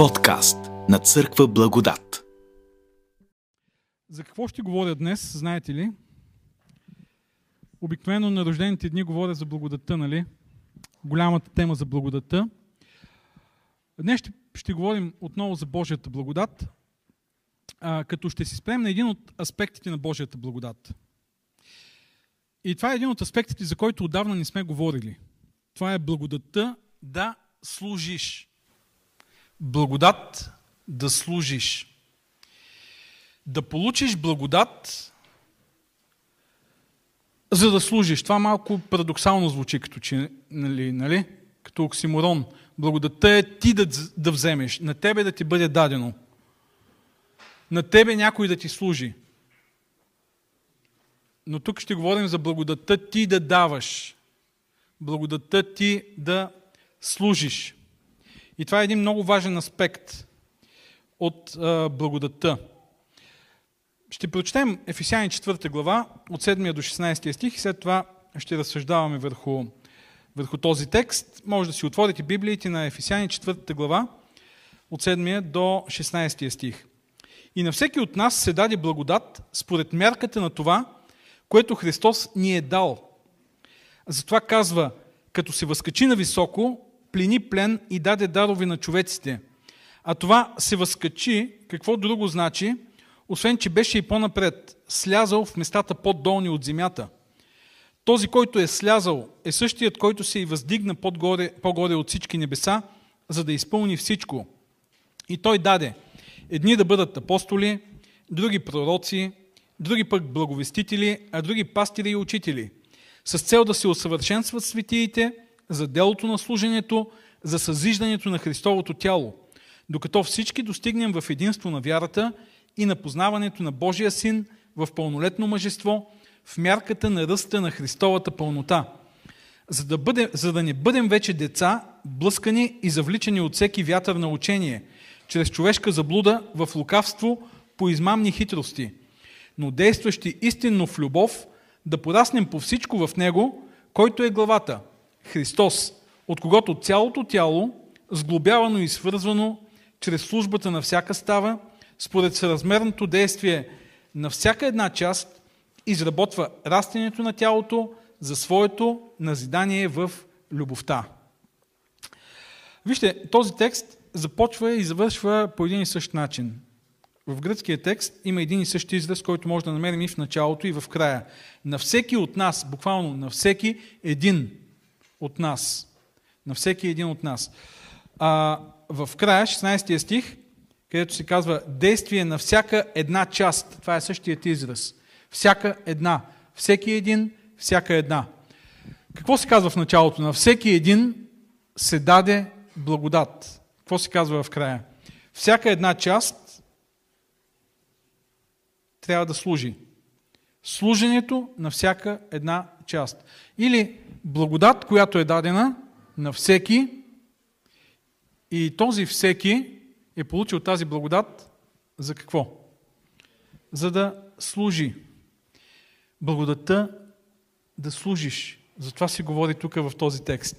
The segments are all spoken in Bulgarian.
Подкаст на Църква Благодат. За какво ще говоря днес, знаете ли? Обикновено на рождените дни говоря за благодата, нали? Голямата тема за благодата. Днес ще, ще говорим отново за Божията благодат, а, като ще си спрем на един от аспектите на Божията благодат. И това е един от аспектите, за който отдавна не сме говорили. Това е благодата да служиш. Благодат да служиш. Да получиш благодат, за да служиш. Това малко парадоксално звучи, като, че, нали, нали? като оксиморон. Благодата е ти да, да вземеш, на тебе да ти бъде дадено. На тебе някой да ти служи. Но тук ще говорим за благодата ти да даваш. Благодата ти да служиш. И това е един много важен аспект от а, благодата. Ще прочетем Ефесяни 4 глава от 7 до 16 стих и след това ще разсъждаваме върху, върху този текст. Може да си отворите Библиите на Ефесяни 4 глава от 7 до 16 стих. И на всеки от нас се даде благодат според мярката на това, което Христос ни е дал. Затова казва, като се възкачи на високо, плени плен и даде дарови на човеците. А това се възкачи, какво друго значи, освен че беше и по-напред, слязал в местата по-долни от земята. Този, който е слязал, е същият, който се и въздигна по-горе, по-горе от всички небеса, за да изпълни всичко. И той даде едни да бъдат апостоли, други пророци, други пък благовестители, а други пастири и учители, с цел да се усъвършенстват светиите за делото на служението, за съзиждането на Христовото тяло, докато всички достигнем в единство на вярата и на познаването на Божия Син в пълнолетно мъжество, в мярката на ръста на Христовата пълнота, за да, бъде, за да не бъдем вече деца, блъскани и завличани от всеки вятър на учение, чрез човешка заблуда в лукавство по измамни хитрости, но действащи истинно в любов, да пораснем по всичко в Него, който е главата, Христос, от когото цялото тяло, сглобявано и свързвано чрез службата на всяка става, според съразмерното действие на всяка една част, изработва растението на тялото за своето назидание в любовта. Вижте, този текст започва и завършва по един и същ начин. В гръцкия текст има един и същ израз, който може да намерим и в началото, и в края. На всеки от нас, буквално на всеки един от нас. На всеки един от нас. А, в края, 16 стих, където се казва действие на всяка една част. Това е същият израз. Всяка една. Всеки един, всяка една. Какво се казва в началото? На всеки един се даде благодат. Какво се казва в края? Всяка една част трябва да служи. Служенето на всяка една част. Или благодат, която е дадена на всеки и този всеки е получил тази благодат за какво? За да служи. Благодата да служиш. За това се говори тук в този текст.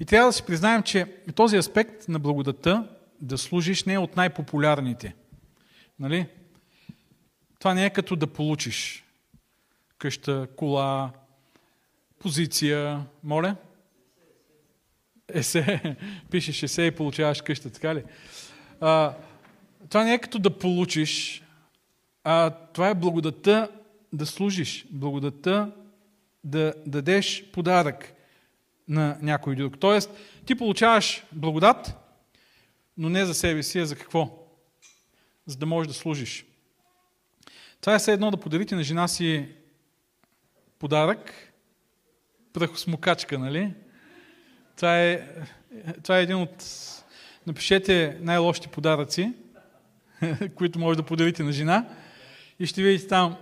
И трябва да си признаем, че този аспект на благодата да служиш не е от най-популярните. Нали? Това не е като да получиш къща, кола, позиция. Моля? Есе. Пишеш есе и получаваш къща, така ли? А, това не е като да получиш, а това е благодата да служиш, благодата да дадеш подарък на някой друг. Тоест, ти получаваш благодат, но не за себе си, а за какво? За да можеш да служиш. Това е все едно да подарите на жена си подарък, прахосмокачка, нали? Това е, това е един от... Напишете най-лошите подаръци, които може да подарите на жена и ще видите там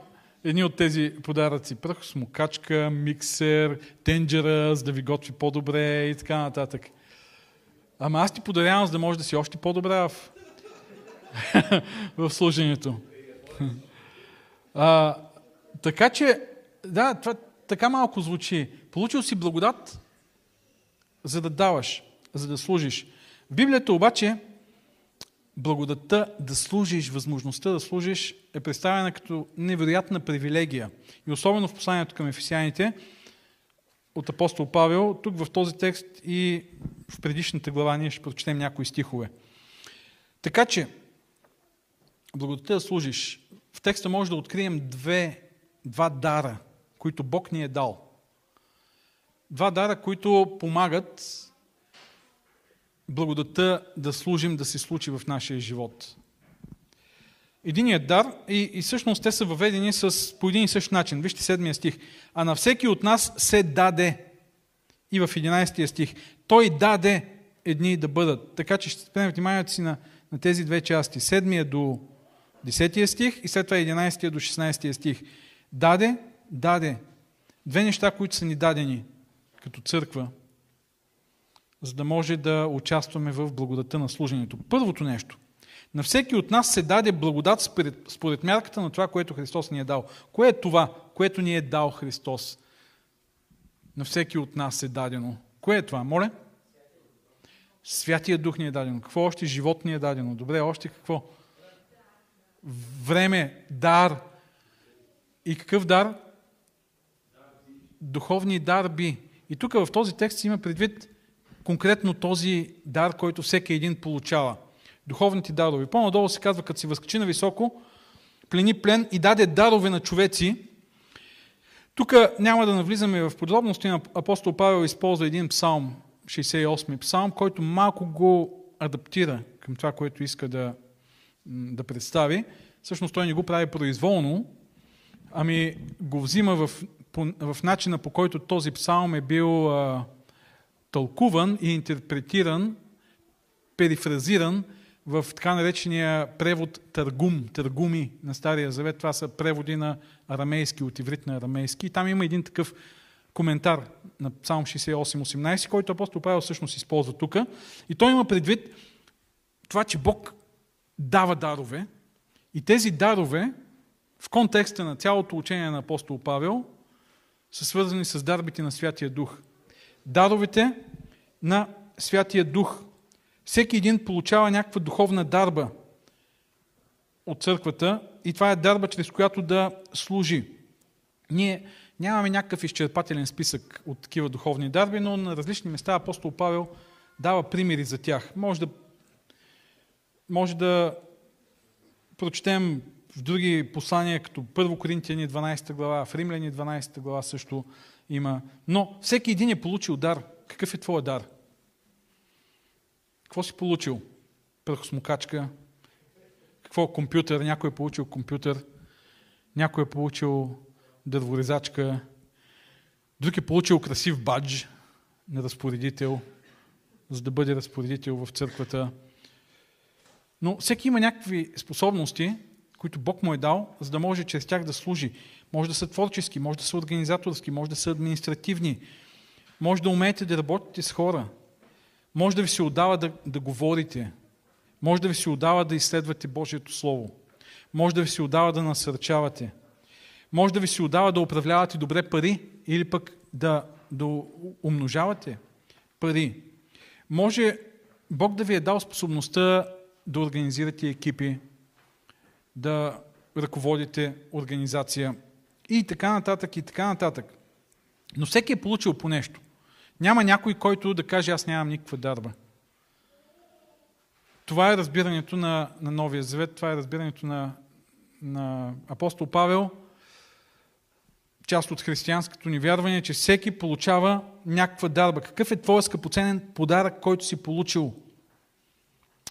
едни от тези подаръци. Прахосмокачка, миксер, тенджера, за да ви готви по-добре и така нататък. Ама аз ти подарявам, за да може да си още по-добра в, в служението. А, така че, да, това така малко звучи. Получил си благодат, за да даваш, за да служиш. Библията обаче благодата да служиш, възможността да служиш е представена като невероятна привилегия. И особено в посланието към ефесяните от апостол Павел, тук в този текст и в предишната глава ние ще прочетем някои стихове. Така че, благодата да служиш, в текста може да открием две, два дара, които Бог ни е дал. Два дара, които помагат благодата да служим да се случи в нашия живот. Единият дар, и, и всъщност те са въведени с, по един и същ начин. Вижте седмия стих. А на всеки от нас се даде. И в 11 стих. Той даде едни да бъдат. Така че ще спрем вниманието си на, на тези две части. Седмия до 10 стих и след това 11 до 16 стих. Даде, даде. Две неща, които са ни дадени като църква, за да може да участваме в благодата на служението. Първото нещо. На всеки от нас се даде благодат според, според мярката на това, което Христос ни е дал. Кое е това, което ни е дал Христос? На всеки от нас е дадено. Кое е това? Моля? Святия Дух ни е дадено. Какво още? Живот ни е дадено. Добре, още какво? Време, дар. И какъв дар? Духовни дарби. И тук в този текст има предвид конкретно този дар, който всеки един получава. Духовните дарове. По-надолу се казва, като си възкачи на високо, плени плен и даде дарове на човеци. Тук няма да навлизаме в подробности, но апостол Павел използва един псалм, 68-ми псалм, който малко го адаптира към това, което иска да, да представи. Всъщност той не го прави произволно, ами го взима в, в начина по който този псалм е бил а, тълкуван и интерпретиран, перифразиран в така наречения превод Търгум, Търгуми на Стария Завет. Това са преводи на арамейски, от иврит на арамейски. И там има един такъв коментар на Псалм 68-18, който апостол Павел всъщност използва тук. И той има предвид това, че Бог дава дарове и тези дарове в контекста на цялото учение на апостол Павел са свързани с дарбите на Святия Дух – даровете на Святия Дух. Всеки един получава някаква духовна дарба от църквата и това е дарба, чрез която да служи. Ние нямаме някакъв изчерпателен списък от такива духовни дарби, но на различни места апостол Павел дава примери за тях. Може да, може да прочетем в други послания, като 1 Коринтияни 12 глава, в Римляни 12 глава също има. Но всеки един е получил дар. Какъв е твоя дар? Какво си получил? Пръхосмокачка? Какво? Компютър? Някой е получил компютър? Някой е получил дърворезачка? Друг е получил красив бадж на разпоредител, за да бъде разпоредител в църквата. Но всеки има някакви способности, които Бог му е дал, за да може чрез тях да служи. Може да са творчески, може да са организаторски, може да са административни. Може да умеете да работите с хора. Може да ви се отдава да, да говорите. Може да ви се отдава да изследвате Божието Слово. Може да ви се отдава да насърчавате. Може да ви се отдава да управлявате добре пари или пък да, да умножавате пари. Може Бог да ви е дал способността да организирате екипи, да ръководите организация и така нататък, и така нататък. Но всеки е получил по нещо. Няма някой, който да каже, аз нямам никаква дарба. Това е разбирането на, на Новия Завет, това е разбирането на, на апостол Павел, част от християнското ни вярване, че всеки получава някаква дарба. Какъв е твой скъпоценен подарък, който си получил?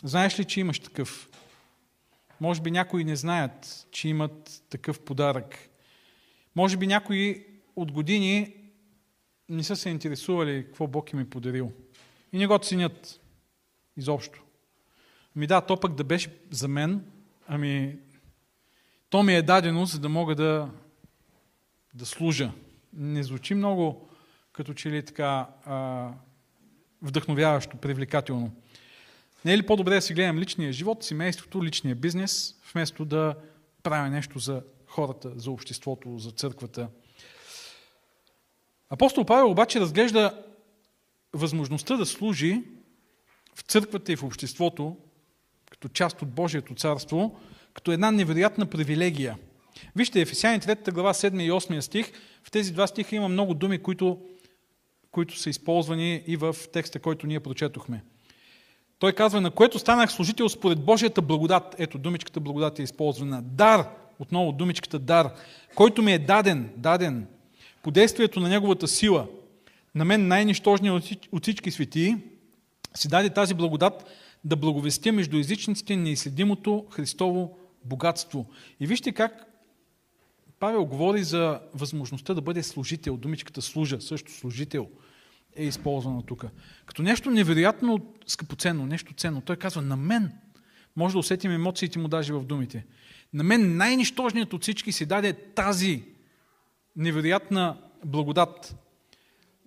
Знаеш ли, че имаш такъв? Може би някои не знаят, че имат такъв подарък. Може би някои от години не са се интересували какво Бог им е подарил. И не го ценят изобщо. Ами да, то пък да беше за мен, ами то ми е дадено, за да мога да, да служа. Не звучи много като че ли така а, вдъхновяващо, привлекателно. Не е ли по-добре да си гледам личния живот, семейството, личния бизнес, вместо да правя нещо за хората, за обществото, за църквата. Апостол Павел обаче разглежда възможността да служи в църквата и в обществото като част от Божието царство, като една невероятна привилегия. Вижте, Ефесяни 3 глава 7 и 8 стих, в тези два стиха има много думи, които, които са използвани и в текста, който ние прочетохме. Той казва, на което станах служител според Божията благодат. Ето, думичката благодат е използвана. Дар, отново думичката дар, който ми е даден, даден, по действието на Неговата сила, на мен най-нищожният от всички светии, си даде тази благодат да благовестя между езичниците неизследимото Христово богатство. И вижте как Павел говори за възможността да бъде служител. Думичката служа, също служител е използвана тук. Като нещо невероятно скъпоценно, нещо ценно. Той казва, на мен, може да усетим емоциите му даже в думите. На мен най-нищожният от всички си даде тази невероятна благодат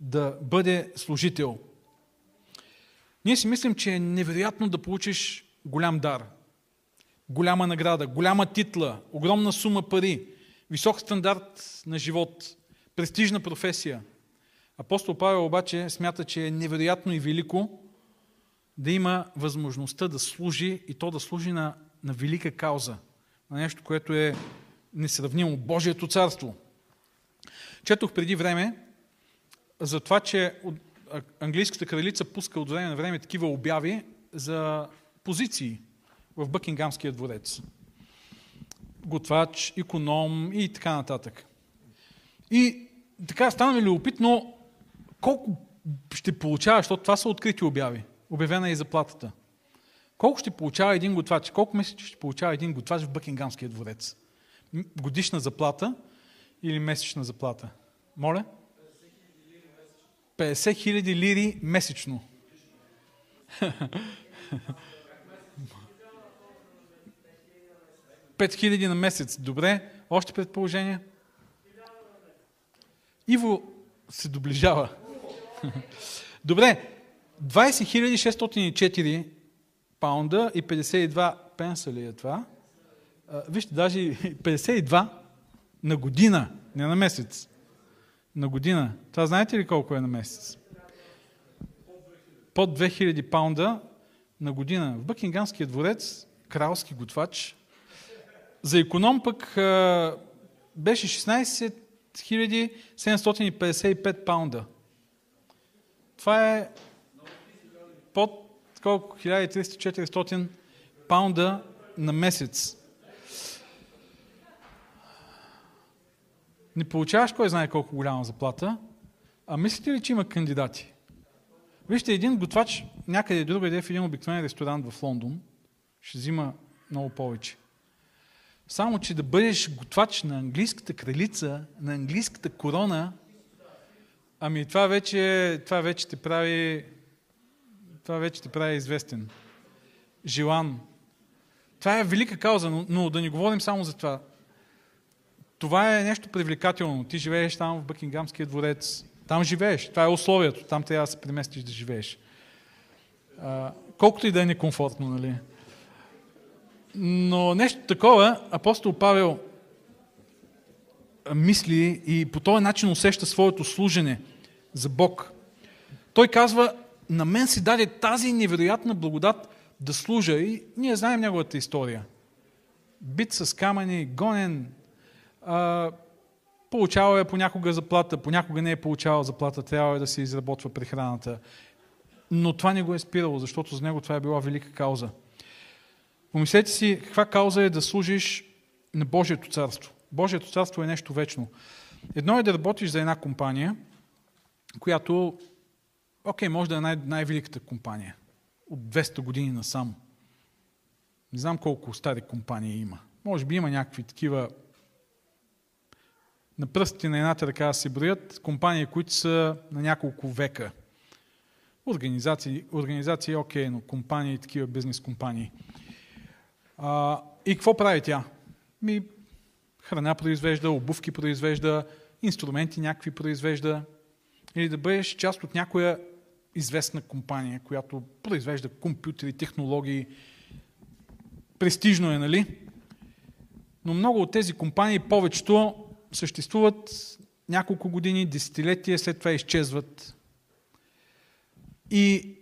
да бъде служител. Ние си мислим, че е невероятно да получиш голям дар, голяма награда, голяма титла, огромна сума пари, висок стандарт на живот, престижна професия. Апостол Павел обаче смята, че е невероятно и велико да има възможността да служи и то да служи на, на велика кауза, на нещо, което е несравнимо. Божието царство. Четох преди време за това, че английската кралица пуска от време на време такива обяви за позиции в Бъкингамския дворец. Готвач, економ и така нататък. И така стана ми любопитно колко ще получава, защото това са открити обяви. Обявена е и заплатата. Колко ще получава един готвач? Колко месече ще получава един готвач в Бъкингамския дворец? Годишна заплата или месечна заплата? Моля? 50 хиляди лири месечно. Пет хиляди на месец. Добре. Още предположение? Иво се доближава. Добре. 20 604 паунда и 52 пенса ли е това? вижте, даже 52 на година, не на месец. На година. Това знаете ли колко е на месец? Под 2000 паунда на година. В Бъкингамския дворец, кралски готвач, за економ пък беше 16 755 паунда. Това е под колко? 1300-400 паунда на месец. Не получаваш кой знае колко голяма заплата, а мислите ли, че има кандидати? Вижте, един готвач някъде другаде в един обикновен ресторант в Лондон ще взима много повече. Само, че да бъдеш готвач на английската кралица, на английската корона, ами това вече, това вече те прави това вече те прави известен. Желан. Това е велика кауза, но, но да не говорим само за това. Това е нещо привлекателно. Ти живееш там в Бъкингамския дворец. Там живееш. Това е условието. Там трябва да се преместиш да живееш. А, колкото и да е некомфортно, нали? Но нещо такова апостол Павел мисли и по този начин усеща своето служене за Бог. Той казва, на мен си даде тази невероятна благодат да служа и ние знаем неговата история. Бит с камъни, гонен, а, получава е понякога заплата, понякога не е получавал заплата, трябва е да се изработва прехраната. Но това не го е спирало, защото за него това е била велика кауза. Помислете си каква кауза е да служиш на Божието царство. Божието царство е нещо вечно. Едно е да работиш за една компания, която, окей, може да е най- най-великата компания. От 200 години насам. Не знам колко стари компании има. Може би има някакви такива на пръстите на едната ръка се броят компании, които са на няколко века. Организации, организации окей, но компании, такива бизнес компании. А, и какво прави тя? Ми, храна произвежда, обувки произвежда, инструменти някакви произвежда. Или да бъдеш част от някоя известна компания, която произвежда компютри, технологии. Престижно е, нали? Но много от тези компании, повечето съществуват няколко години, десетилетия, след това изчезват. И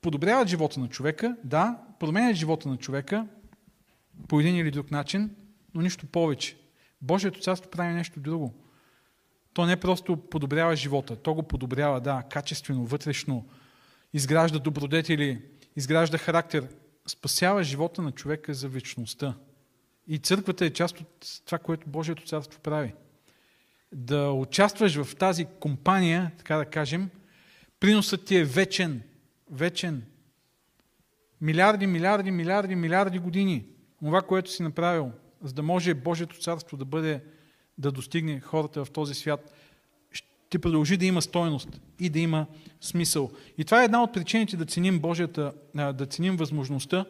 подобряват живота на човека, да, променят живота на човека по един или друг начин, но нищо повече. Божието царство прави нещо друго. То не просто подобрява живота, то го подобрява, да, качествено, вътрешно, изгражда добродетели, изгражда характер, спасява живота на човека за вечността. И църквата е част от това, което Божието царство прави. Да участваш в тази компания, така да кажем, приносът ти е вечен. Вечен. Милиарди, милиарди, милиарди, милиарди години. Това, което си направил, за да може Божието царство да бъде, да достигне хората в този свят, ще продължи да има стойност и да има смисъл. И това е една от причините да ценим Божията, да ценим възможността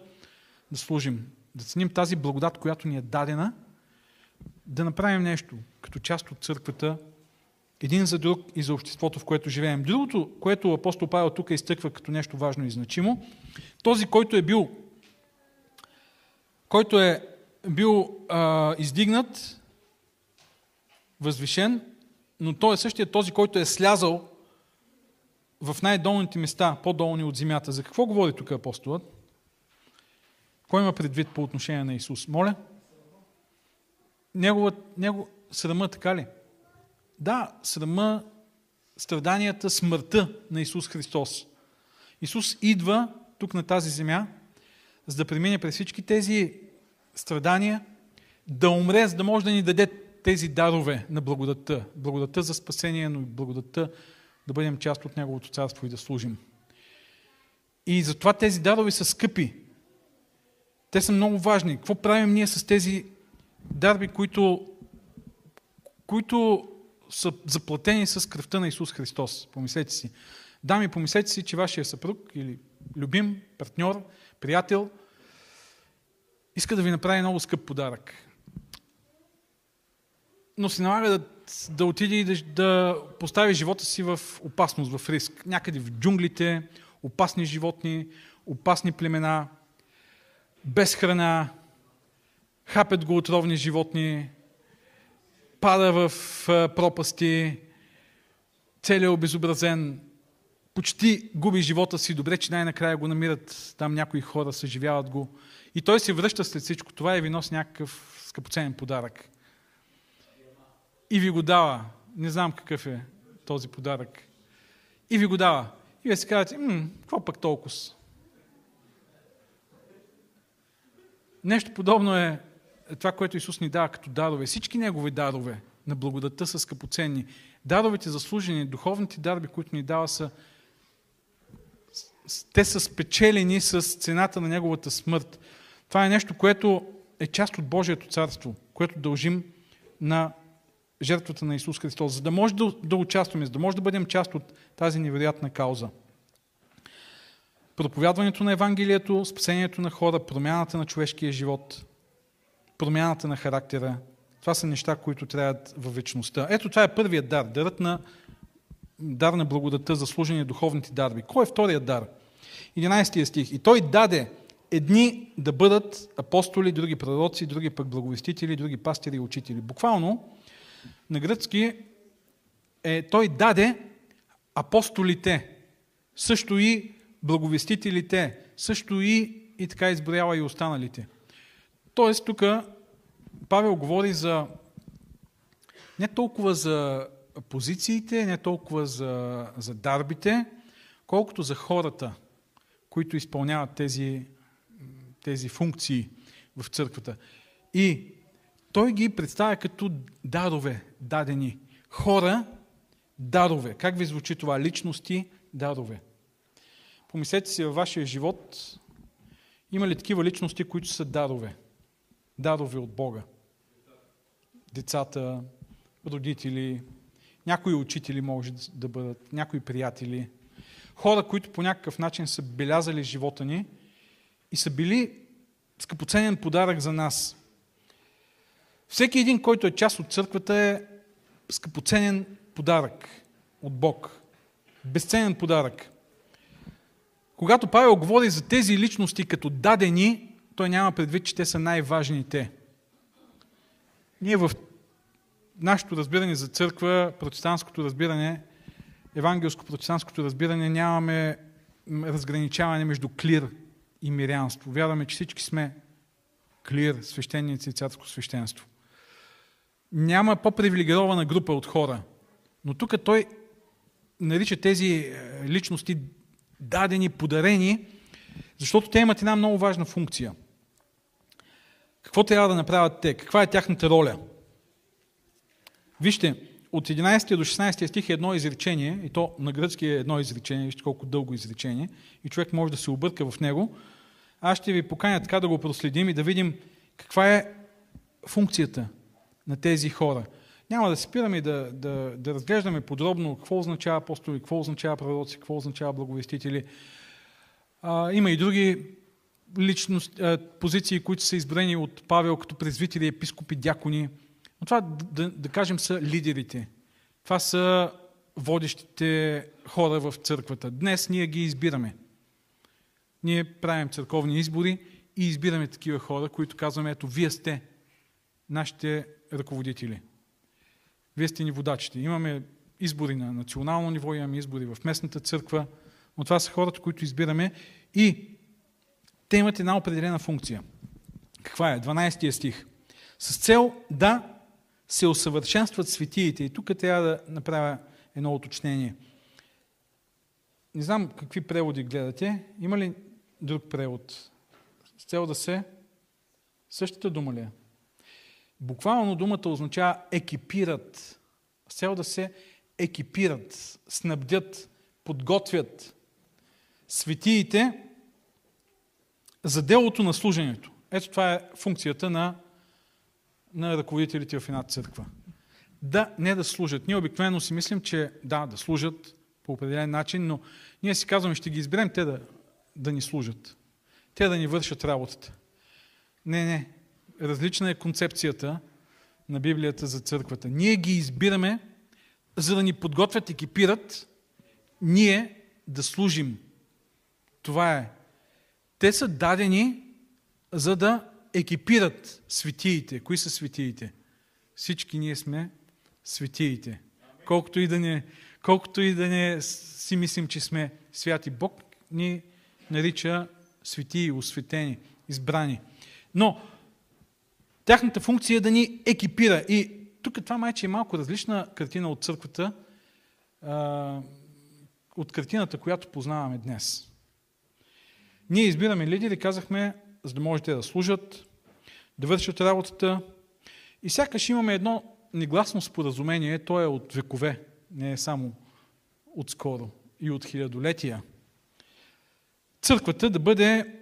да служим, да ценим тази благодат, която ни е дадена, да направим нещо като част от църквата, един за друг и за обществото, в което живеем. Другото, което апостол Павел тук изтъква като нещо важно и значимо, този, който е бил, който е бил а, издигнат, възвишен, но той е същия този, който е слязал в най-долните места, по-долни от земята. За какво говори тук апостолът? Кой има предвид по отношение на Исус? Моля? Негова, него, срама, така ли? Да, срама, страданията, смъртта на Исус Христос. Исус идва тук на тази земя, за да премине през всички тези страдания, да умре, за да може да ни даде тези дарове на благодата. Благодата за спасение, но и благодата да бъдем част от Неговото царство и да служим. И затова тези дарове са скъпи. Те са много важни. Какво правим ние с тези дарби, които, които са заплатени с кръвта на Исус Христос? Помислете си. Дами, помислете си, че вашия съпруг или любим, партньор, приятел иска да ви направи много скъп подарък но се налага да, да отиде и да, да постави живота си в опасност, в риск. Някъде в джунглите, опасни животни, опасни племена, без храна, хапят го отровни животни, пада в пропасти, целият е обезобразен, почти губи живота си. Добре, че най-накрая го намират там някои хора, съживяват го. И той се връща след всичко това и ви носи някакъв скъпоценен подарък и ви го дава. Не знам какъв е този подарък. И ви го дава. И вие си казвате, м какво пък толкова? Нещо подобно е това, което Исус ни дава като дарове. Всички Негови дарове на благодата са скъпоценни. Даровете заслужени, духовните дарби, които ни дава са те са спечелени с цената на Неговата смърт. Това е нещо, което е част от Божието царство, което дължим на жертвата на Исус Христос, за да може да, да участваме, за да може да бъдем част от тази невероятна кауза. Проповядването на Евангелието, спасението на хора, промяната на човешкия живот, промяната на характера, това са неща, които трябват във вечността. Ето това е първият дар, дарът на, дар на благодата, заслужени духовните дарби. Кой е вторият дар? 11 стих. И той даде едни да бъдат апостоли, други пророци, други пък благовестители, други пастири и учители. Буквално на гръцки е, той даде апостолите, също и благовестителите, също и, и така изброява и останалите. Тоест тук Павел говори за не толкова за позициите, не толкова за, за дарбите, колкото за хората, които изпълняват тези, тези функции в църквата. И той ги представя като дарове, дадени. Хора, дарове. Как ви звучи това? Личности, дарове. Помислете си във вашия живот, има ли такива личности, които са дарове? Дарове от Бога. Децата, родители, някои учители може да бъдат, някои приятели. Хора, които по някакъв начин са белязали живота ни и са били скъпоценен подарък за нас – всеки един, който е част от църквата е скъпоценен подарък от Бог. Безценен подарък. Когато Павел говори за тези личности като дадени, той няма предвид, че те са най-важните. Ние в нашето разбиране за църква, протестантското разбиране, евангелско-протестантското разбиране, нямаме разграничаване между клир и мирянство. Вярваме, че всички сме клир, свещеници и царско свещенство. Няма по-привилегирована група от хора. Но тук той нарича тези е, личности дадени, подарени, защото те имат една много важна функция. Какво трябва да направят те? Каква е тяхната роля? Вижте, от 11 до 16 стих е едно изречение, и то на гръцки е едно изречение, вижте колко дълго изречение, и човек може да се обърка в него. Аз ще ви поканя така да го проследим и да видим каква е функцията на тези хора. Няма да спираме да, да, да разглеждаме подробно какво означава апостоли, какво означава пророци, какво означава благовестители. А, има и други личност, а, позиции, които са избрани от Павел като презвители, епископи, дякони. Но това, да, да кажем, са лидерите. Това са водещите хора в църквата. Днес ние ги избираме. Ние правим църковни избори и избираме такива хора, които казваме, ето, вие сте нашите ръководители. Вие сте ни водачите. Имаме избори на национално ниво, имаме избори в местната църква, но това са хората, които избираме и те имат една определена функция. Каква е? 12 стих. С цел да се усъвършенстват светиите. И тук трябва да направя едно уточнение. Не знам какви преводи гледате. Има ли друг превод? С цел да се... Същата дума ли е? Буквално думата означава екипират. С цел да се екипират, снабдят, подготвят светиите за делото на служението. Ето това е функцията на, на ръководителите в една църква. Да, не да служат. Ние обикновено си мислим, че да, да служат по определен начин, но ние си казваме, ще ги изберем те да, да ни служат. Те да ни вършат работата. Не, не различна е концепцията на Библията за църквата. Ние ги избираме, за да ни подготвят, екипират, ние да служим. Това е. Те са дадени, за да екипират светиите. Кои са светиите? Всички ние сме светиите. Колкото и да не, колкото и да не си мислим, че сме святи, Бог ни нарича светии, осветени, избрани. Но Тяхната функция е да ни екипира. И тук това майче е малко различна картина от църквата, от картината, която познаваме днес. Ние избираме лидери, казахме, за да можете да служат, да вършат работата. И сякаш имаме едно негласно споразумение, то е от векове, не е само от скоро и от хилядолетия. Църквата да бъде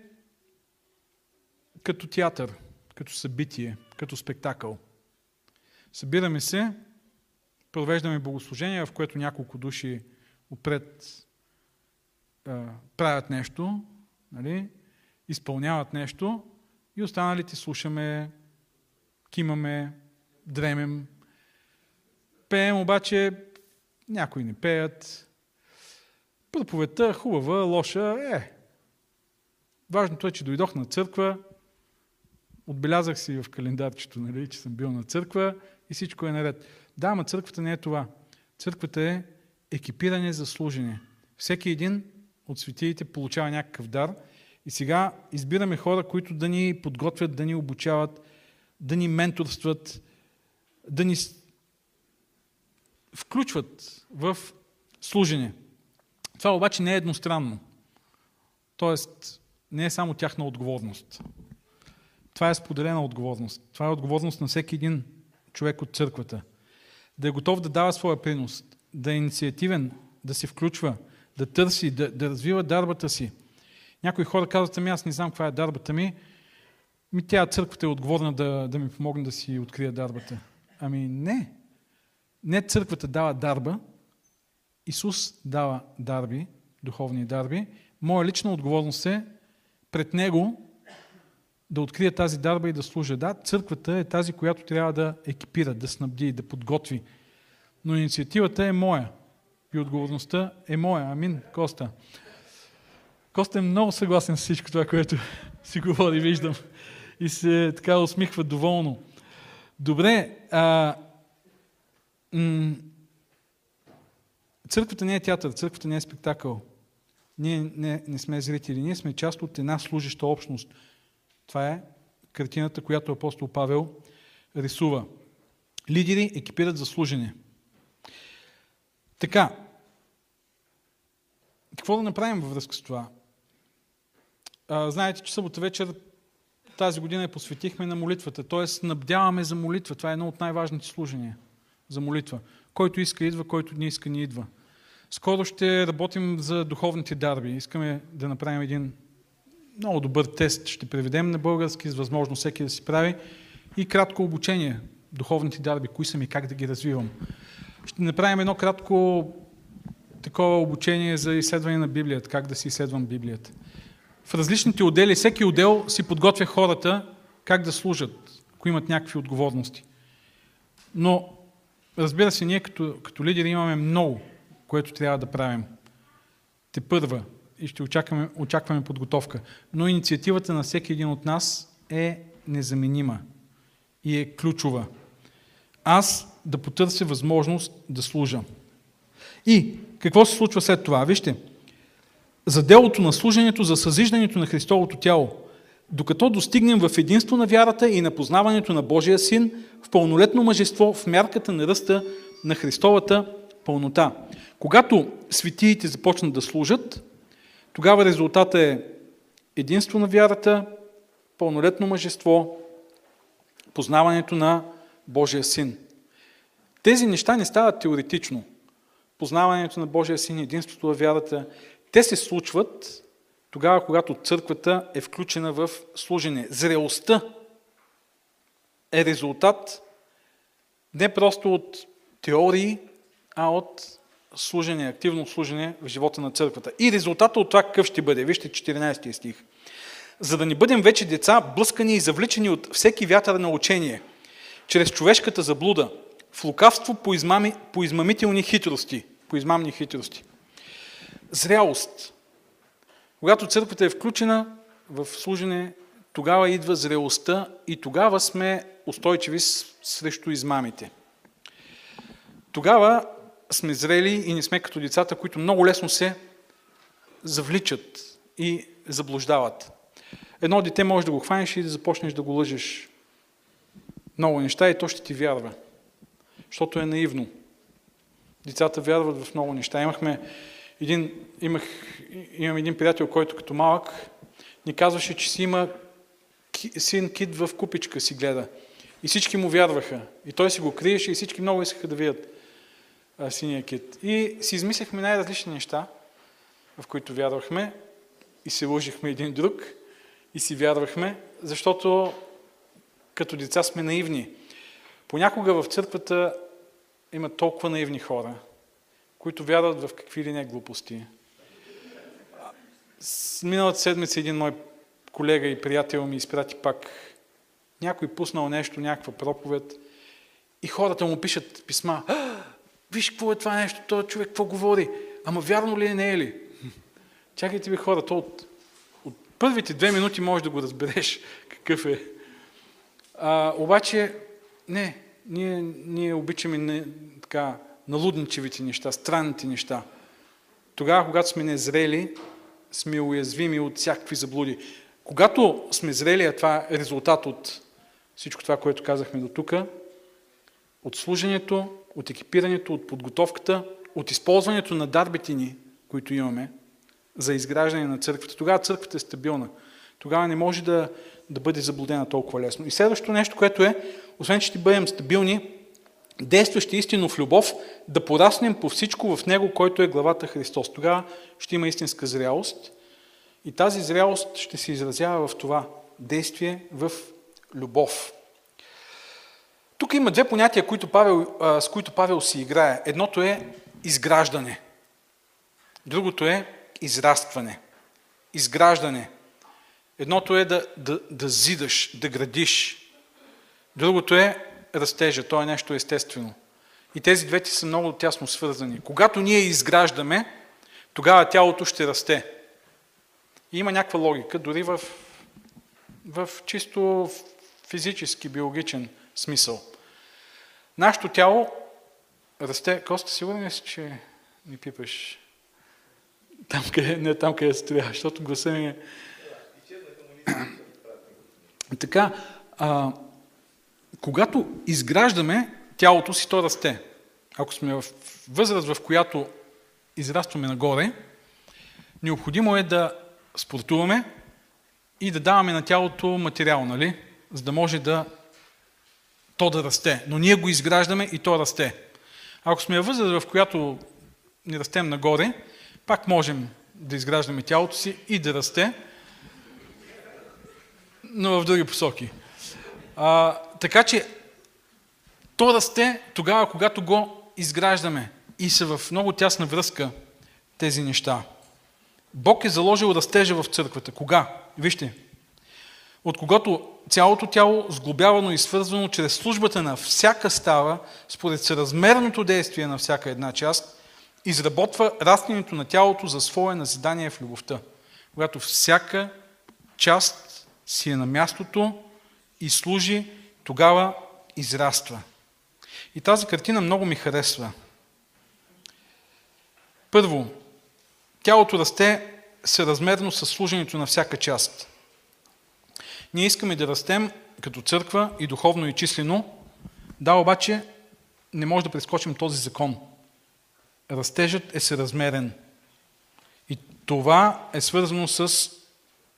като театър – като събитие, като спектакъл. Събираме се, провеждаме богослужение, в което няколко души отпред правят нещо, нали, изпълняват нещо и останалите слушаме, кимаме, дремем. Пеем обаче, някои не пеят. Проповедта хубава, лоша, е. Важното е, че дойдох на църква, Отбелязах си в календарчето, нали, че съм бил на църква и всичко е наред. Да, но църквата не е това. Църквата е екипиране за служене. Всеки един от светиите получава някакъв дар и сега избираме хора, които да ни подготвят, да ни обучават, да ни менторстват, да ни включват в служене. Това обаче не е едностранно. Тоест, не е само тяхна отговорност. Това е споделена отговорност. Това е отговорност на всеки един човек от църквата. Да е готов да дава своя принос, да е инициативен, да се включва, да търси, да, да развива дарбата си. Някои хора казват, ами аз не знам каква е дарбата ми, ми тя църквата е отговорна да, да ми помогне да си открия дарбата. Ами не. Не църквата дава дарба, Исус дава дарби, духовни дарби. Моя лична отговорност е пред Него да открия тази дарба и да служа. Да, църквата е тази, която трябва да екипира, да снабди, да подготви. Но инициативата е моя. И отговорността е моя. Амин, Коста. Коста е много съгласен с всичко това, което си говори, виждам. И се така усмихва доволно. Добре, а, м- църквата не е театър, църквата не е спектакъл. Ние не, не сме зрители, ние сме част от една служеща общност. Това е картината, която апостол Павел рисува. Лидери екипират за служене. Така, какво да направим във връзка с това? Знаете, че събота вечер тази година я посветихме на молитвата, т.е. снабдяваме за молитва. Това е едно от най-важните служения за молитва. Който иска, идва, който не иска, не идва. Скоро ще работим за духовните дарби. Искаме да направим един много добър тест. Ще преведем на български, с възможност всеки да си прави и кратко обучение. Духовните дарби, кои са ми, как да ги развивам. Ще направим едно кратко такова обучение за изследване на Библията, как да си изследвам Библията. В различните отдели, всеки отдел си подготвя хората как да служат, ако имат някакви отговорности. Но, разбира се, ние като, като лидери имаме много, което трябва да правим. Те първа и ще очакваме, очакваме подготовка. Но инициативата на всеки един от нас е незаменима и е ключова. Аз да потърся възможност да служа. И какво се случва след това? Вижте, за делото на служението, за съзиждането на Христовото тяло, докато достигнем в единство на вярата и на познаването на Божия Син, в пълнолетно мъжество, в мярката на ръста на Христовата пълнота. Когато светиите започнат да служат, тогава резултата е единство на вярата, пълнолетно мъжество, познаването на Божия Син. Тези неща не стават теоретично. Познаването на Божия Син, единството на вярата, те се случват тогава, когато църквата е включена в служене. Зрелостта е резултат не просто от теории, а от служене, активно служене в живота на църквата. И резултата от това какъв ще бъде? Вижте 14 стих. За да не бъдем вече деца, блъскани и завличани от всеки вятър на учение, чрез човешката заблуда, в лукавство по, измами, по измамителни хитрости, по измамни хитрости. Зрялост. Когато църквата е включена в служене, тогава идва зрелостта и тогава сме устойчиви срещу измамите. Тогава сме зрели и не сме като децата, които много лесно се завличат и заблуждават. Едно дете може да го хванеш и да започнеш да го лъжеш много неща и то ще ти вярва, защото е наивно. Децата вярват в много неща. Имахме един, имах, имам един приятел, който като малък ни казваше, че си има син кит в купичка си гледа. И всички му вярваха. И той си го криеше и всички много искаха да видят а, синия кит. И си измисляхме най-различни неща, в които вярвахме и се лъжихме един друг и си вярвахме, защото като деца сме наивни. Понякога в църквата има толкова наивни хора, които вярват в какви ли не глупости. С миналата седмица един мой колега и приятел ми изпрати пак някой пуснал нещо, някаква проповед и хората му пишат писма. Виж какво е това нещо, този човек какво говори. Ама вярно ли е, не е ли? Чакайте ви хора, то от, от първите две минути можеш да го разбереш какъв е. А, обаче, не, ние, ние обичаме не, така, налудничевите неща, странните неща. Тогава, когато сме незрели, сме уязвими от всякакви заблуди. Когато сме зрели, а това е резултат от всичко това, което казахме до тук, от служението, от екипирането, от подготовката, от използването на дарбите ни, които имаме, за изграждане на църквата. Тогава църквата е стабилна. Тогава не може да, да бъде заблудена толкова лесно. И следващото нещо, което е, освен че ще бъдем стабилни, действащи истинно в любов, да пораснем по всичко в Него, който е главата Христос. Тогава ще има истинска зрялост и тази зрялост ще се изразява в това действие в любов. Тук има две понятия, които Павел, с които Павел си играе. Едното е изграждане. Другото е израстване. Изграждане. Едното е да, да, да зидаш, да градиш. Другото е растежа. То е нещо естествено. И тези двете са много тясно свързани. Когато ние изграждаме, тогава тялото ще расте. И има някаква логика, дори в, в чисто физически, биологичен смисъл. Нашето тяло расте. Коста, сигурен ли си, че ни пипаш? Там къде, не там къде стоя, защото гласа ми е... Така, а, когато изграждаме тялото си, то расте. Ако сме в възраст, в която израстваме нагоре, необходимо е да спортуваме и да даваме на тялото материал, нали? за да може да то да расте. Но ние го изграждаме и то расте. Ако сме в възраст, в която ни растем нагоре, пак можем да изграждаме тялото си и да расте, но в други посоки. А, така че то расте тогава, когато го изграждаме и са в много тясна връзка тези неща. Бог е заложил растежа в църквата. Кога? Вижте. От когато цялото тяло, сглобявано и свързвано чрез службата на всяка става, според съразмерното действие на всяка една част, изработва растението на тялото за свое назидание в любовта. Когато всяка част си е на мястото и служи, тогава израства. И тази картина много ми харесва. Първо, тялото расте съразмерно със служенето на всяка част. Ние искаме да растем като църква и духовно и числено, да, обаче не може да прескочим този закон. Растежът е съразмерен. И това е свързано с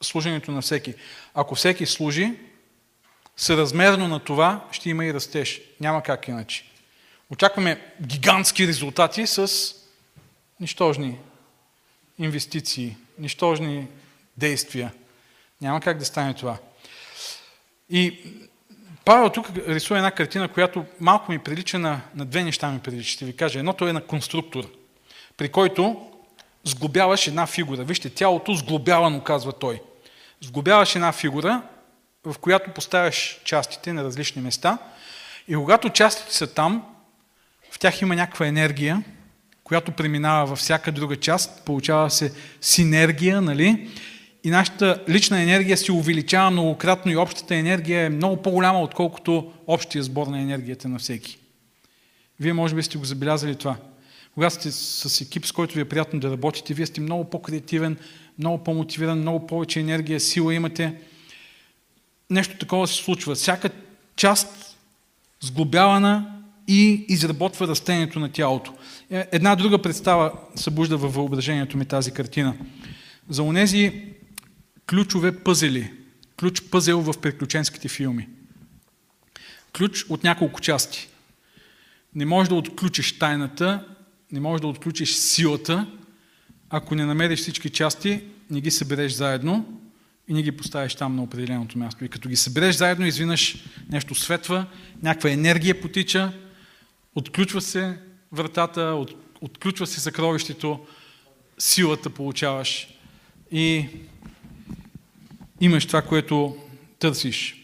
служенето на всеки. Ако всеки служи, съразмерно на това ще има и растеж. Няма как иначе. Очакваме гигантски резултати с нищожни инвестиции, нищожни действия. Няма как да стане това. И Павел тук рисува една картина, която малко ми прилича на, на две неща ми прилича. Ще ви кажа. Едното е на конструктор, при който сглобяваш една фигура. Вижте, тялото сглобявано, казва той. Сглобяваш една фигура, в която поставяш частите на различни места и когато частите са там, в тях има някаква енергия, която преминава във всяка друга част, получава се синергия, нали? И нашата лична енергия се увеличава многократно и общата енергия е много по-голяма, отколкото общия сбор на енергията на всеки. Вие може би сте го забелязали това. Когато сте с екип, с който ви е приятно да работите, вие сте много по-креативен, много по-мотивиран, много повече енергия, сила имате. Нещо такова се случва. Всяка част сглобявана и изработва растението на тялото. Е, една друга представа събужда във въображението ми тази картина. За онези ключове пъзели, ключ пъзел в приключенските филми. Ключ от няколко части. Не можеш да отключиш тайната, не можеш да отключиш силата, ако не намериш всички части, не ги събереш заедно и не ги поставиш там на определеното място. И като ги събереш заедно, извинаш нещо светва, някаква енергия потича, отключва се вратата, от, отключва се съкровището, силата получаваш и имаш това, което търсиш.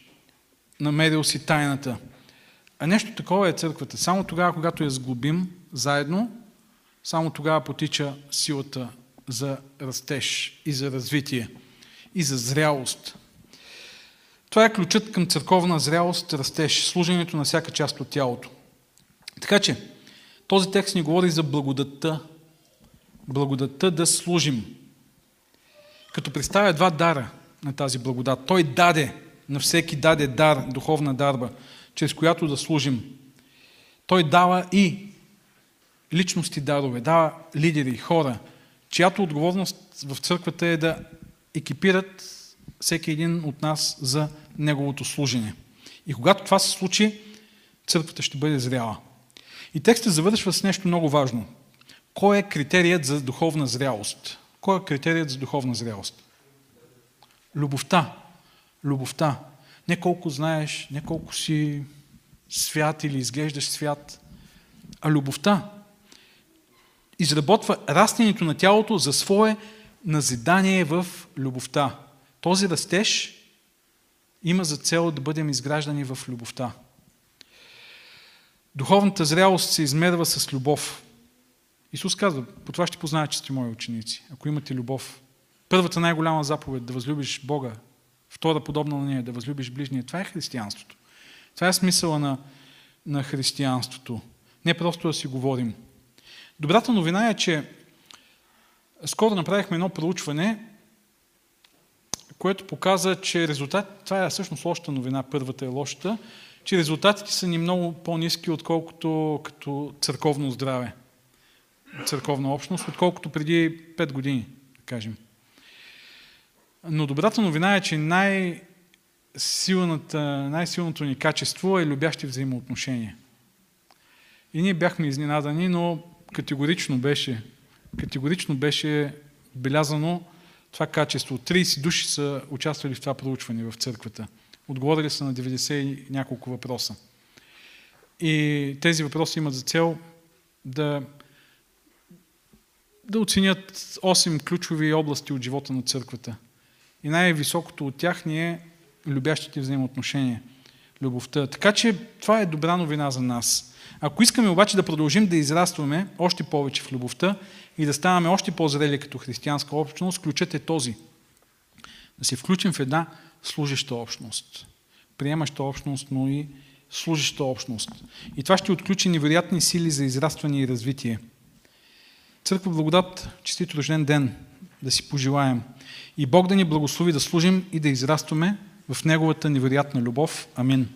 Намерил си тайната. А нещо такова е църквата. Само тогава, когато я сглобим заедно, само тогава потича силата за растеж и за развитие и за зрялост. Това е ключът към църковна зрялост, растеж, служението на всяка част от тялото. Така че, този текст ни говори за благодатта. Благодатта да служим. Като представя два дара на тази благодат. Той даде, на всеки даде дар, духовна дарба, чрез която да служим. Той дава и личности дарове, дава лидери, хора, чиято отговорност в църквата е да екипират всеки един от нас за неговото служение. И когато това се случи, църквата ще бъде зряла. И текстът завършва с нещо много важно. Кой е критерият за духовна зрялост? Кой е критерият за духовна зрялост? Любовта. Любовта. Не колко знаеш, не колко си свят или изглеждаш свят, а любовта изработва растението на тялото за свое назидание в любовта. Този растеж има за цел да бъдем изграждани в любовта. Духовната зрялост се измерва с любов. Исус казва, по това ще познаят, че сте мои ученици, ако имате любов. Първата най-голяма заповед да възлюбиш Бога, втора подобна на нея, да възлюбиш ближния. Това е християнството. Това е смисъла на, на християнството. Не просто да си говорим. Добрата новина е, че Скоро направихме едно проучване, което показа, че резултат, това е всъщност лошата новина, първата е лошата, че резултатите са ни много по-низки, отколкото като църковно здраве, църковна общност, отколкото преди 5 години, да кажем. Но добрата новина е, че най- най-силното ни качество е любящи взаимоотношения. И ние бяхме изненадани, но категорично беше, категорично беше белязано това качество. 30 души са участвали в това проучване в църквата. Отговорили са на 90 и няколко въпроса. И тези въпроси имат за цел да, да оценят 8 ключови области от живота на църквата. И най-високото от тях ни е любящите взаимоотношения, любовта. Така че това е добра новина за нас. Ако искаме обаче да продължим да израстваме още повече в любовта и да ставаме още по-зрели като християнска общност, ключът е този. Да се включим в една служеща общност. Приемаща общност, но и служеща общност. И това ще отключи невероятни сили за израстване и развитие. Църква Благодат, честит рожден ден, да си пожелаем. И Бог да ни благослови да служим и да израстваме в Неговата невероятна любов. Амин.